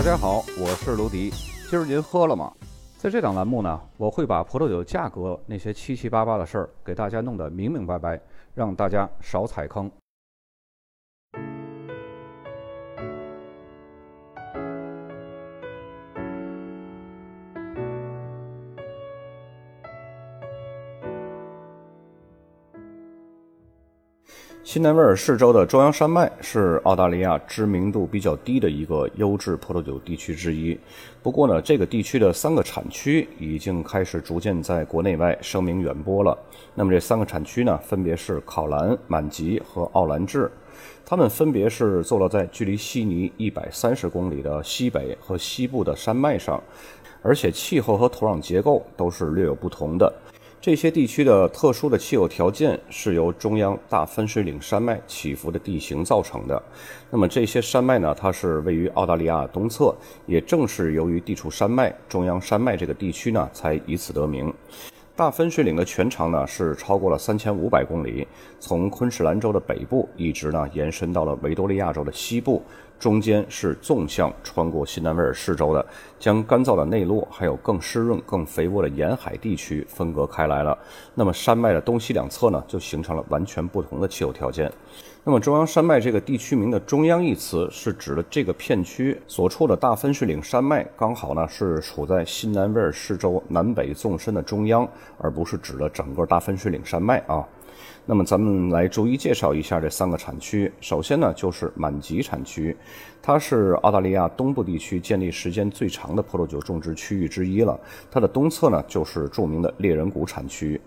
大家好，我是卢迪。今儿您喝了吗？在这档栏目呢，我会把葡萄酒价格那些七七八八的事儿给大家弄得明明白白，让大家少踩坑。新南威尔士州的中央山脉是澳大利亚知名度比较低的一个优质葡萄酒地区之一。不过呢，这个地区的三个产区已经开始逐渐在国内外声名远播了。那么这三个产区呢，分别是考兰、满吉和奥兰治。它们分别是坐落在距离悉尼一百三十公里的西北和西部的山脉上，而且气候和土壤结构都是略有不同的。这些地区的特殊的气候条件是由中央大分水岭山脉起伏的地形造成的。那么这些山脉呢，它是位于澳大利亚东侧，也正是由于地处山脉中央山脉这个地区呢，才以此得名。大分水岭的全长呢是超过了三千五百公里，从昆士兰州的北部一直呢延伸到了维多利亚州的西部。中间是纵向穿过新南威尔士州的，将干燥的内陆还有更湿润、更肥沃的沿海地区分隔开来了。那么山脉的东西两侧呢，就形成了完全不同的气候条件。那么中央山脉这个地区名的“中央”一词，是指的这个片区所处的大分水岭山脉刚好呢是处在新南威尔士州南北纵深的中央，而不是指的整个大分水岭山脉啊。那么咱们来逐一介绍一下这三个产区。首先呢，就是满级产区，它是澳大利亚东部地区建立时间最长的葡萄酒种植区域之一了。它的东侧呢，就是著名的猎人谷产区。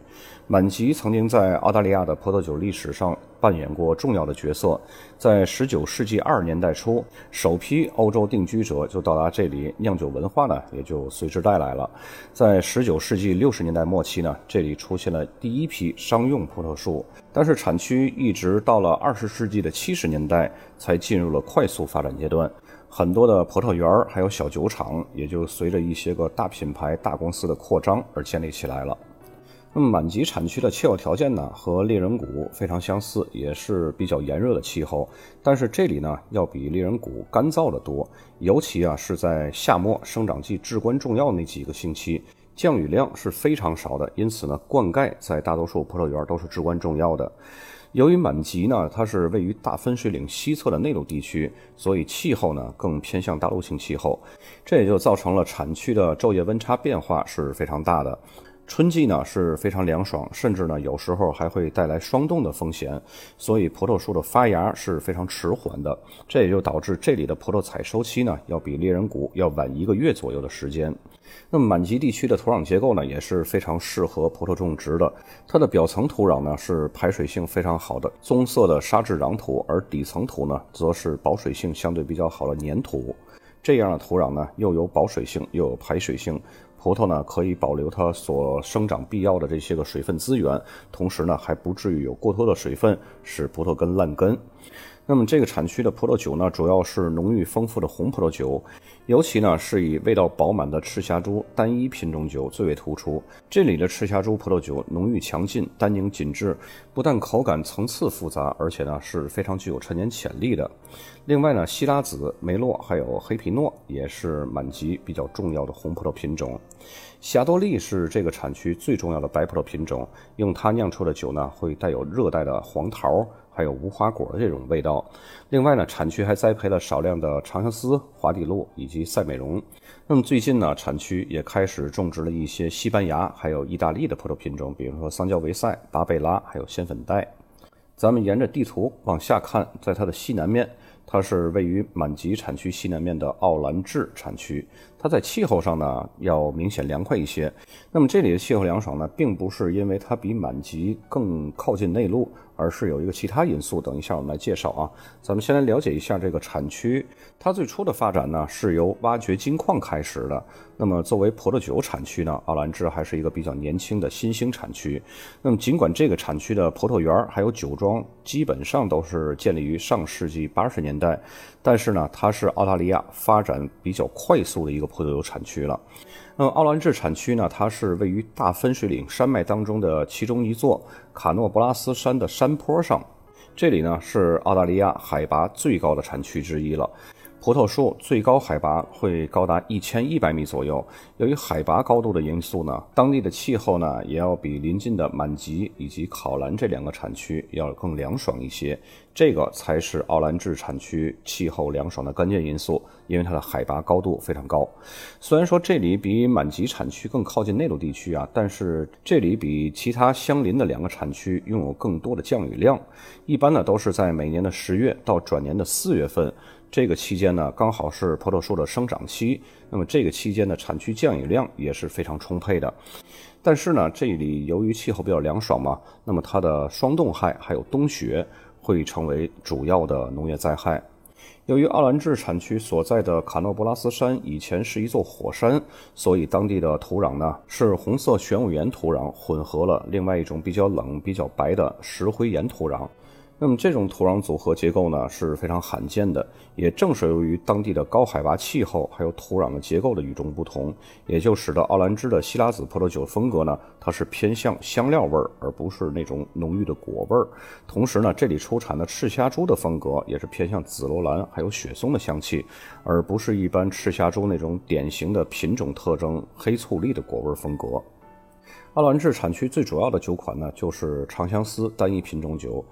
满吉曾经在澳大利亚的葡萄酒历史上扮演过重要的角色。在19世纪二十年代初，首批欧洲定居者就到达这里，酿酒文化呢也就随之带来了。在19世纪六十年代末期呢，这里出现了第一批商用葡萄树。但是产区一直到了20世纪的70年代才进入了快速发展阶段，很多的葡萄园还有小酒厂也就随着一些个大品牌、大公司的扩张而建立起来了。那么满级产区的气候条件呢，和猎人谷非常相似，也是比较炎热的气候。但是这里呢，要比猎人谷干燥的多，尤其啊是在夏末生长季至关重要那几个星期，降雨量是非常少的。因此呢，灌溉在大多数葡萄园都是至关重要的。由于满级呢，它是位于大分水岭西侧的内陆地区，所以气候呢更偏向大陆性气候，这也就造成了产区的昼夜温差变化是非常大的。春季呢是非常凉爽，甚至呢有时候还会带来霜冻的风险，所以葡萄树的发芽是非常迟缓的，这也就导致这里的葡萄采收期呢要比猎人谷要晚一个月左右的时间。那么满级地区的土壤结构呢也是非常适合葡萄种植的，它的表层土壤呢是排水性非常好的棕色的沙质壤土，而底层土呢则是保水性相对比较好的粘土。这样的土壤呢又有保水性又有排水性。葡萄呢可以保留它所生长必要的这些个水分资源，同时呢还不至于有过多的水分使葡萄根烂根。那么这个产区的葡萄酒呢，主要是浓郁丰富的红葡萄酒，尤其呢是以味道饱满的赤霞珠单一品种酒最为突出。这里的赤霞珠葡萄酒浓郁强劲，单宁紧致，不但口感层次复杂，而且呢是非常具有陈年潜力的。另外呢，希拉子、梅洛还有黑皮诺也是满级比较重要的红葡萄品种。霞多丽是这个产区最重要的白葡萄品种，用它酿出的酒呢，会带有热带的黄桃。还有无花果的这种味道。另外呢，产区还栽培了少量的长相思、华地露以及赛美容。那么最近呢，产区也开始种植了一些西班牙还有意大利的葡萄品种，比如说桑娇维塞、巴贝拉还有仙粉黛。咱们沿着地图往下看，在它的西南面。它是位于满级产区西南面的奥兰治产区，它在气候上呢要明显凉快一些。那么这里的气候凉爽呢，并不是因为它比满级更靠近内陆，而是有一个其他因素。等一下我们来介绍啊。咱们先来了解一下这个产区，它最初的发展呢是由挖掘金矿开始的。那么作为葡萄酒产区呢，奥兰治还是一个比较年轻的新兴产区。那么尽管这个产区的葡萄园还有酒庄基本上都是建立于上世纪八十年代，但是呢，它是澳大利亚发展比较快速的一个葡萄酒产区了。那么奥兰治产区呢，它是位于大分水岭山脉当中的其中一座卡诺布拉斯山的山坡上，这里呢是澳大利亚海拔最高的产区之一了。葡萄树最高海拔会高达一千一百米左右。由于海拔高度的因素呢，当地的气候呢也要比邻近的满吉以及考兰这两个产区要更凉爽一些。这个才是奥兰治产区气候凉爽的关键因素，因为它的海拔高度非常高。虽然说这里比满吉产区更靠近内陆地区啊，但是这里比其他相邻的两个产区拥有更多的降雨量。一般呢都是在每年的十月到转年的四月份。这个期间呢，刚好是葡萄树的生长期，那么这个期间的产区降雨量也是非常充沛的。但是呢，这里由于气候比较凉爽嘛，那么它的霜冻害还有冬雪会成为主要的农业灾害。由于奥兰治产区所在的卡诺布拉斯山以前是一座火山，所以当地的土壤呢是红色玄武岩土壤混合了另外一种比较冷、比较白的石灰岩土壤。那么这种土壤组合结构呢是非常罕见的，也正是由于当地的高海拔气候，还有土壤的结构的与众不同，也就使得奥兰治的希拉子葡萄酒风格呢，它是偏向香料味儿，而不是那种浓郁的果味儿。同时呢，这里出产的赤霞珠的风格也是偏向紫罗兰还有雪松的香气，而不是一般赤霞珠那种典型的品种特征黑醋栗的果味风格。奥兰治产区最主要的酒款呢，就是长相思单一品种酒。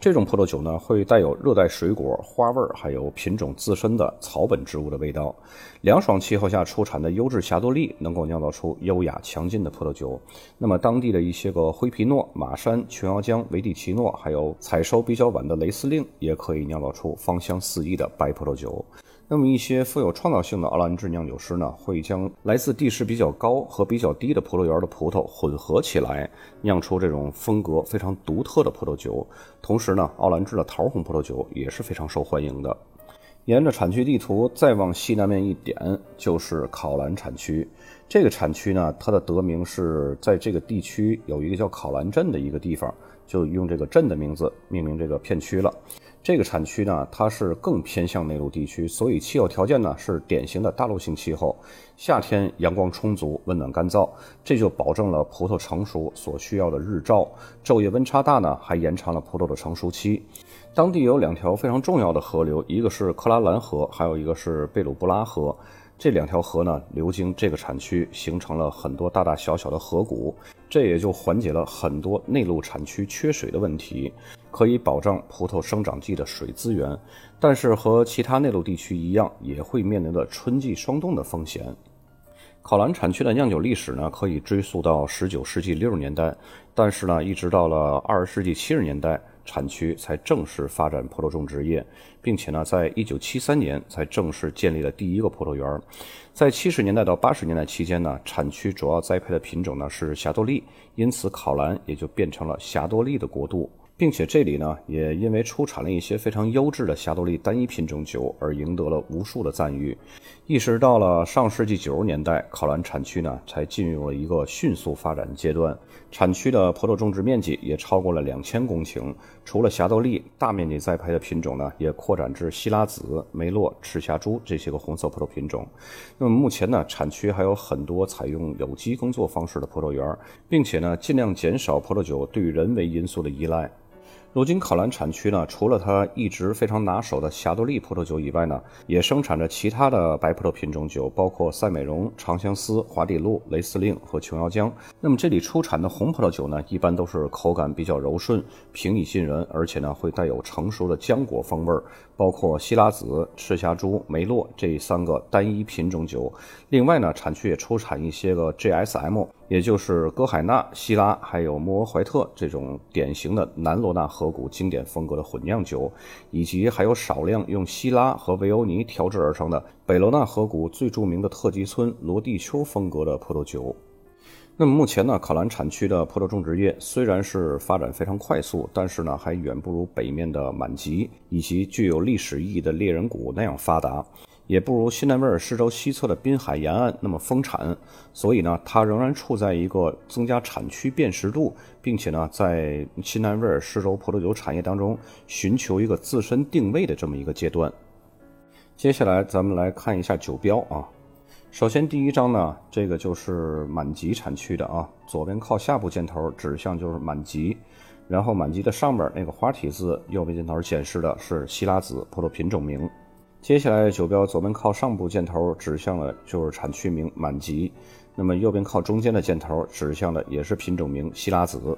这种葡萄酒呢，会带有热带水果花味儿，还有品种自身的草本植物的味道。凉爽气候下出产的优质霞多丽，能够酿造出优雅强劲的葡萄酒。那么当地的一些个灰皮诺、马山、琼瑶浆、维蒂奇诺，还有采收比较晚的雷司令，也可以酿造出芳香四溢的白葡萄酒。那么一些富有创造性的奥兰治酿酒师呢，会将来自地势比较高和比较低的葡萄园的葡萄混合起来，酿出这种风格非常独特的葡萄酒。同时呢，奥兰治的桃红葡萄酒也是非常受欢迎的。沿着产区地图再往西南面一点，就是考兰产区。这个产区呢，它的得名是在这个地区有一个叫考兰镇的一个地方，就用这个镇的名字命名这个片区了。这个产区呢，它是更偏向内陆地区，所以气候条件呢是典型的大陆性气候。夏天阳光充足，温暖干燥，这就保证了葡萄成熟所需要的日照。昼夜温差大呢，还延长了葡萄的成熟期。当地有两条非常重要的河流，一个是克拉兰河，还有一个是贝鲁布拉河。这两条河呢流经这个产区，形成了很多大大小小的河谷，这也就缓解了很多内陆产区缺水的问题，可以保障葡萄生长季的水资源。但是和其他内陆地区一样，也会面临着春季霜冻的风险。考兰产区的酿酒历史呢，可以追溯到十九世纪六十年代，但是呢，一直到了二十世纪七十年代。产区才正式发展葡萄种植业，并且呢，在一九七三年才正式建立了第一个葡萄园。在七十年代到八十年代期间呢，产区主要栽培的品种呢是霞多丽，因此考兰也就变成了霞多丽的国度。并且这里呢，也因为出产了一些非常优质的霞多丽单一品种酒而赢得了无数的赞誉。一直到了上世纪九十年代，考兰产区呢才进入了一个迅速发展阶段，产区的葡萄种植面积也超过了两千公顷。除了霞多丽，大面积栽培的品种呢也扩展至希拉子、梅洛、赤霞珠这些个红色葡萄品种。那么目前呢，产区还有很多采用有机耕作方式的葡萄园，并且呢，尽量减少葡萄酒对人为因素的依赖。如今考兰产区呢，除了它一直非常拿手的霞多丽葡萄酒以外呢，也生产着其他的白葡萄品种酒，包括赛美容、长相思、华底露、雷司令和琼瑶浆。那么这里出产的红葡萄酒呢，一般都是口感比较柔顺、平易近人，而且呢会带有成熟的浆果风味儿。包括希拉子、赤霞珠、梅洛这三个单一品种酒。另外呢，产区也出产一些个 GSM，也就是歌海纳、希拉还有莫尔怀特这种典型的南罗纳河谷经典风格的混酿酒，以及还有少量用希拉和维欧尼调制而成的北罗纳河谷最著名的特级村罗地丘风格的葡萄酒。那么目前呢，考兰产区的葡萄种植业虽然是发展非常快速，但是呢，还远不如北面的满吉以及具有历史意义的猎人谷那样发达，也不如新南威尔士州西侧的滨海沿岸那么丰产。所以呢，它仍然处在一个增加产区辨识度，并且呢，在新南威尔士州葡萄酒产业当中寻求一个自身定位的这么一个阶段。接下来咱们来看一下酒标啊。首先，第一张呢，这个就是满级产区的啊，左边靠下部箭头指向就是满级，然后满级的上边那个花体字右边箭头显示的是希拉子葡萄品种名。接下来酒标左边靠上部箭头指向的就是产区名满级，那么右边靠中间的箭头指向的也是品种名希拉子。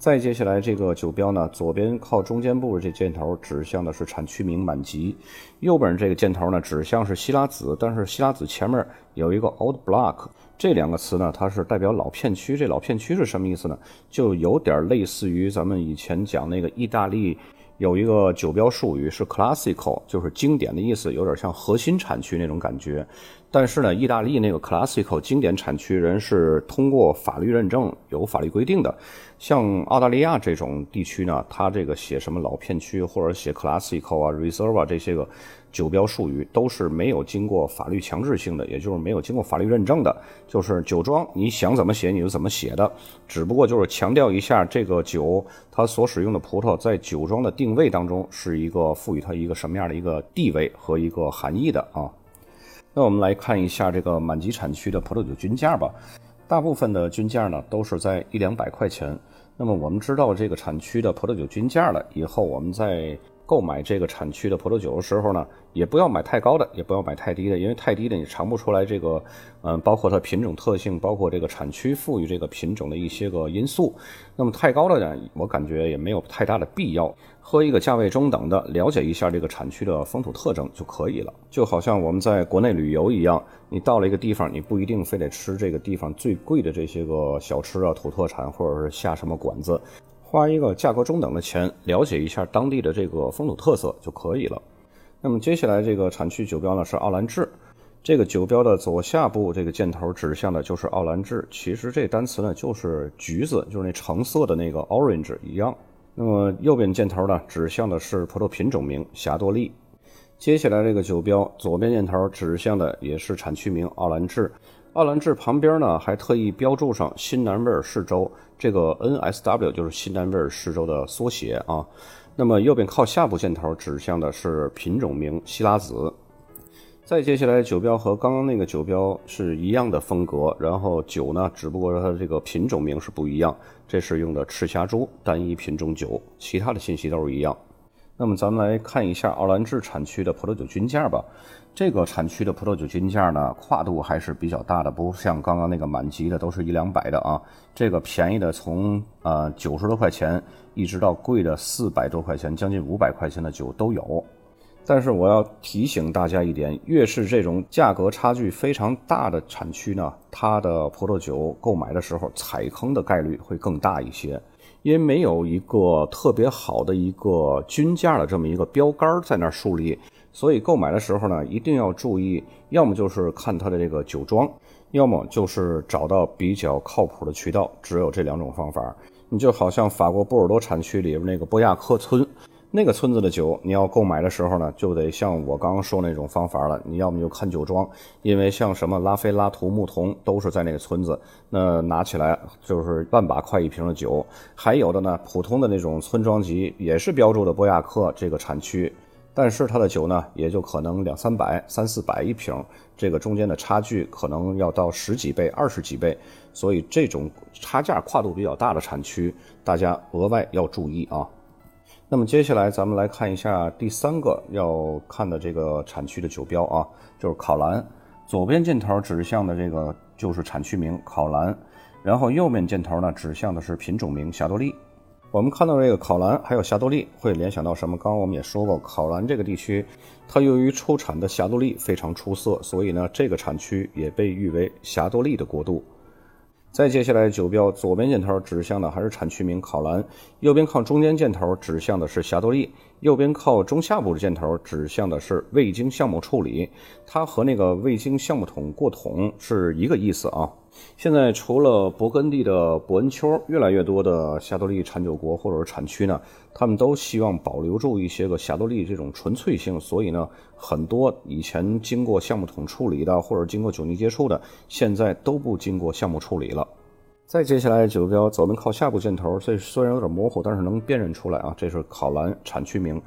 再接下来这个酒标呢，左边靠中间部这箭头指向的是产区名满级，右边这个箭头呢指向是希拉子，但是希拉子前面有一个 Old Block，这两个词呢它是代表老片区，这老片区是什么意思呢？就有点类似于咱们以前讲那个意大利。有一个酒标术语是 classical，就是经典的意思，有点像核心产区那种感觉。但是呢，意大利那个 classical 经典产区人是通过法律认证，有法律规定的。像澳大利亚这种地区呢，它这个写什么老片区或者写 classical 啊、reserve 这些个。酒标术语都是没有经过法律强制性的，也就是没有经过法律认证的，就是酒庄你想怎么写你就怎么写的，只不过就是强调一下这个酒它所使用的葡萄在酒庄的定位当中是一个赋予它一个什么样的一个地位和一个含义的啊。那我们来看一下这个满级产区的葡萄酒均价吧，大部分的均价呢都是在一两百块钱。那么我们知道这个产区的葡萄酒均价了以后，我们在购买这个产区的葡萄酒的时候呢，也不要买太高的，也不要买太低的，因为太低的你尝不出来这个，嗯，包括它品种特性，包括这个产区赋予这个品种的一些个因素。那么太高的呢，我感觉也没有太大的必要。喝一个价位中等的，了解一下这个产区的风土特征就可以了。就好像我们在国内旅游一样，你到了一个地方，你不一定非得吃这个地方最贵的这些个小吃啊、土特产，或者是下什么馆子。花一个价格中等的钱，了解一下当地的这个风土特色就可以了。那么接下来这个产区酒标呢是奥兰治，这个酒标的左下部这个箭头指向的就是奥兰治。其实这单词呢就是橘子，就是那橙色的那个 orange 一样。那么右边箭头呢指向的是葡萄品种名霞多丽。接下来这个酒标左边箭头指向的也是产区名奥兰治。奥兰治旁边呢，还特意标注上新南威尔士州，这个 NSW 就是新南威尔士州的缩写啊。那么右边靠下部箭头指向的是品种名希拉子。再接下来，酒标和刚刚那个酒标是一样的风格，然后酒呢，只不过它的这个品种名是不一样，这是用的赤霞珠单一品种酒，其他的信息都是一样。那么咱们来看一下奥兰治产区的葡萄酒均价吧。这个产区的葡萄酒均价呢，跨度还是比较大的，不像刚刚那个满级的都是一两百的啊。这个便宜的从呃九十多块钱，一直到贵的四百多块钱，将近五百块钱的酒都有。但是我要提醒大家一点，越是这种价格差距非常大的产区呢，它的葡萄酒购买的时候踩坑的概率会更大一些。因为没有一个特别好的一个均价的这么一个标杆在那儿树立，所以购买的时候呢，一定要注意，要么就是看它的这个酒庄，要么就是找到比较靠谱的渠道，只有这两种方法。你就好像法国波尔多产区里边那个波亚克村。那个村子的酒，你要购买的时候呢，就得像我刚刚说那种方法了。你要么就看酒庄，因为像什么拉菲、拉图、木桐都是在那个村子，那拿起来就是万把块一瓶的酒。还有的呢，普通的那种村庄级也是标注的波亚克这个产区，但是它的酒呢，也就可能两三百、三四百一瓶，这个中间的差距可能要到十几倍、二十几倍，所以这种差价跨度比较大的产区，大家额外要注意啊。那么接下来咱们来看一下第三个要看的这个产区的酒标啊，就是考兰。左边箭头指向的这个就是产区名考兰，然后右面箭头呢指向的是品种名霞多丽。我们看到这个考兰还有霞多丽，会联想到什么？刚刚我们也说过，考兰这个地区，它由于出产的霞多丽非常出色，所以呢这个产区也被誉为霞多丽的国度。再接下来，酒标左边箭头指向的还是产区名考兰，右边靠中间箭头指向的是霞多丽，右边靠中下部的箭头指向的是未经橡木处理，它和那个未经橡木桶过桶是一个意思啊。现在除了勃艮第的伯恩丘，越来越多的霞多丽产酒国或者是产区呢，他们都希望保留住一些个霞多丽这种纯粹性，所以呢，很多以前经过橡木桶处理的或者经过酒泥接触的，现在都不经过橡木处理了。再接下来，酒标左边靠下部箭头，这虽然有点模糊，但是能辨认出来啊，这是考兰产区名。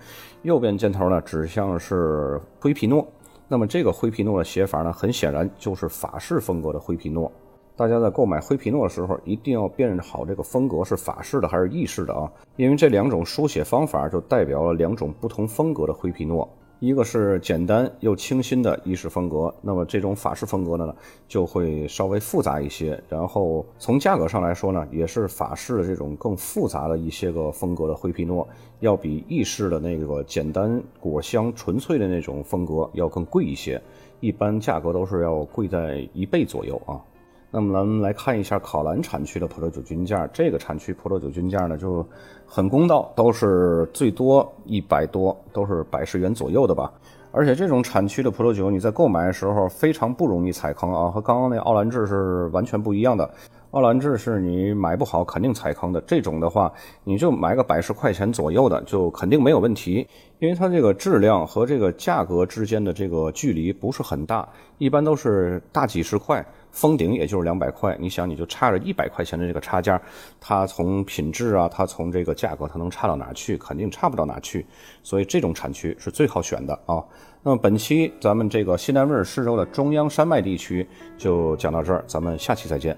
右边箭头呢，指向是灰皮诺。那么这个灰皮诺的写法呢，很显然就是法式风格的灰皮诺。大家在购买灰皮诺的时候，一定要辨认好这个风格是法式的还是意式的啊，因为这两种书写方法就代表了两种不同风格的灰皮诺。一个是简单又清新的意式风格，那么这种法式风格的呢，就会稍微复杂一些。然后从价格上来说呢，也是法式的这种更复杂的一些个风格的灰皮诺，要比意式的那个简单果香纯粹的那种风格要更贵一些，一般价格都是要贵在一倍左右啊。那么咱们来看一下考兰产区的葡萄酒均价，这个产区葡萄酒均价呢就很公道，都是最多一百多，都是百十元左右的吧。而且这种产区的葡萄酒，你在购买的时候非常不容易踩坑啊，和刚刚那奥兰治是完全不一样的。奥兰治是你买不好肯定踩坑的，这种的话你就买个百十块钱左右的就肯定没有问题，因为它这个质量和这个价格之间的这个距离不是很大，一般都是大几十块，封顶也就是两百块。你想你就差着一百块钱的这个差价，它从品质啊，它从这个价格，它能差到哪去？肯定差不到哪去。所以这种产区是最好选的啊。那么本期咱们这个西南威尔士州的中央山脉地区就讲到这儿，咱们下期再见。